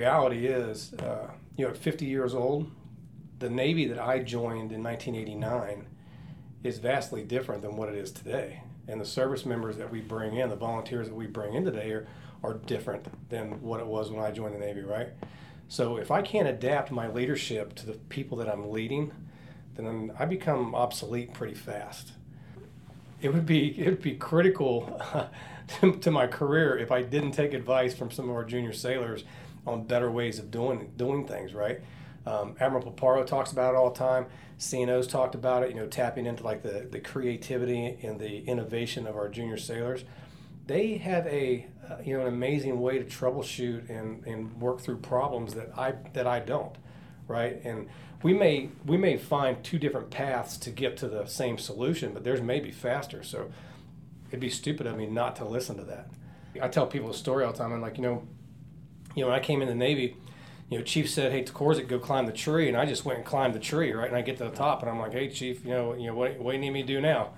reality is, uh, you know, at 50 years old, the Navy that I joined in 1989 is vastly different than what it is today. And the service members that we bring in, the volunteers that we bring in today, are, are different than what it was when I joined the Navy, right? So if I can't adapt my leadership to the people that I'm leading, then I become obsolete pretty fast. It would be it would be critical to, to my career if I didn't take advice from some of our junior sailors on better ways of doing doing things, right? Um, Admiral Paparo talks about it all the time. CNO's talked about it, you know, tapping into like the, the creativity and the innovation of our junior sailors. They have a, uh, you know, an amazing way to troubleshoot and, and work through problems that I, that I don't, right? And we may, we may find two different paths to get to the same solution, but theirs may be faster. So it'd be stupid of me not to listen to that. I tell people a story all the time. I'm like, you know, you know, when I came in the Navy, you know, Chief said, "Hey, Korzek, go climb the tree," and I just went and climbed the tree, right? And I get to the top, and I'm like, "Hey, Chief, you know, you know, what, what do you need me to do now?"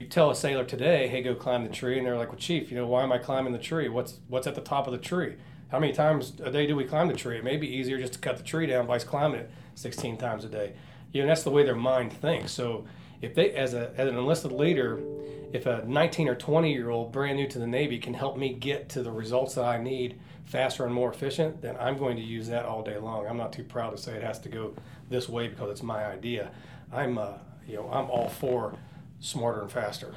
You tell a sailor today, "Hey, go climb the tree," and they're like, "Well, Chief, you know, why am I climbing the tree? What's what's at the top of the tree? How many times a day do we climb the tree? It may be easier just to cut the tree down by climbing it 16 times a day." You know, that's the way their mind thinks. So if they, as a as an enlisted leader, if a 19 or 20 year old brand new to the Navy can help me get to the results that I need faster and more efficient, then I'm going to use that all day long. I'm not too proud to say it has to go this way because it's my idea. I'm, uh, you know, I'm all for smarter and faster.